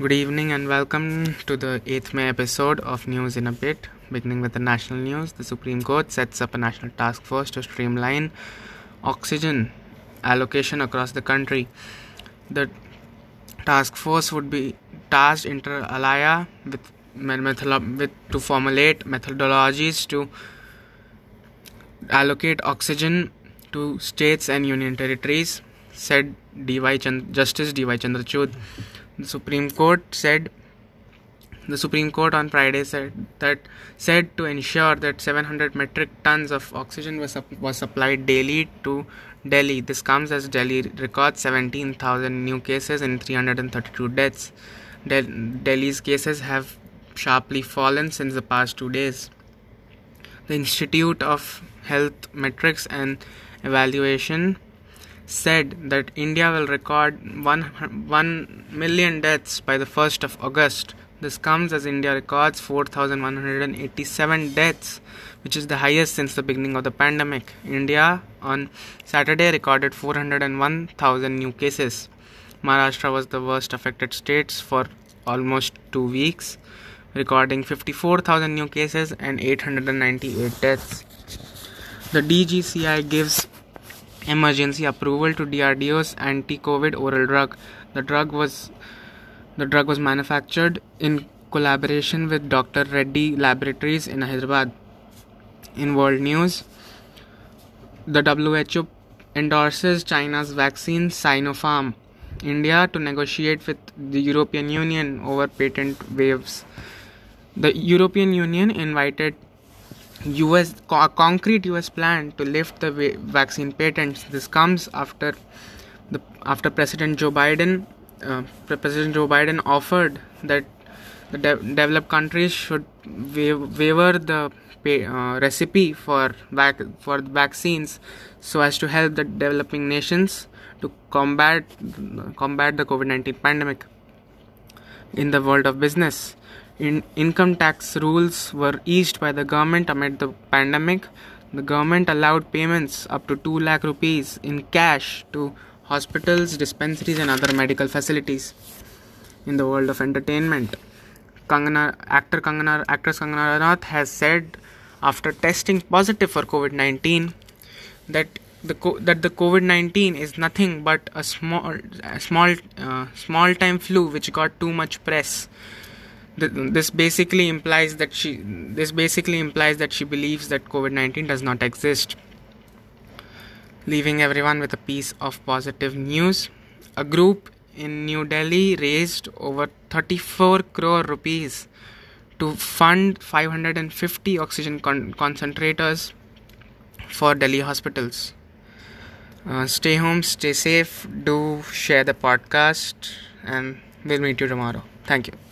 Good evening and welcome to the 8th May episode of News in a Bit. Beginning with the national news, the Supreme Court sets up a national task force to streamline oxygen allocation across the country. The task force would be tasked inter alia with, with to formulate methodologies to allocate oxygen to states and union territories, said D.Y. Chand- Justice D.Y. Chandrachud. The Supreme Court said the Supreme Court on Friday said that said to ensure that 700 metric tons of oxygen was was supplied daily to Delhi. This comes as Delhi records 17,000 new cases and 332 deaths. Del- Delhi's cases have sharply fallen since the past two days. The Institute of Health Metrics and Evaluation said that India will record 1, 1 million deaths by the 1st of August. This comes as India records 4,187 deaths, which is the highest since the beginning of the pandemic. India on Saturday recorded 401,000 new cases. Maharashtra was the worst affected states for almost two weeks, recording 54,000 new cases and 898 deaths. The DGCI gives emergency approval to DRDO's anti-COVID oral drug. The drug was the drug was manufactured in collaboration with Dr. Reddy Laboratories in Hyderabad. In world news, the WHO endorses China's vaccine Sinopharm. India to negotiate with the European Union over patent waves. The European Union invited US a concrete US plan to lift the vaccine patents. This comes after the after President Joe Biden uh, President Joe Biden offered that the de- developed countries should waiver the uh, recipe for vac- for vaccines so as to help the developing nations to combat combat the COVID-19 pandemic. In the world of business, in income tax rules were eased by the government amid the pandemic. The government allowed payments up to 2 lakh rupees in cash to hospitals, dispensaries, and other medical facilities. In the world of entertainment, Kangana, actor Kangana, actress Kangana Ranaut has said after testing positive for COVID 19 that the that the COVID nineteen is nothing but a small a small uh, small time flu which got too much press this basically implies that she this basically implies that she believes that covid-19 does not exist. Leaving everyone with a piece of positive news. A group in new delhi raised over 34 crore rupees to fund 550 oxygen con- concentrators for delhi hospitals. Uh, stay home stay safe do share the podcast and we'll meet you tomorrow. Thank you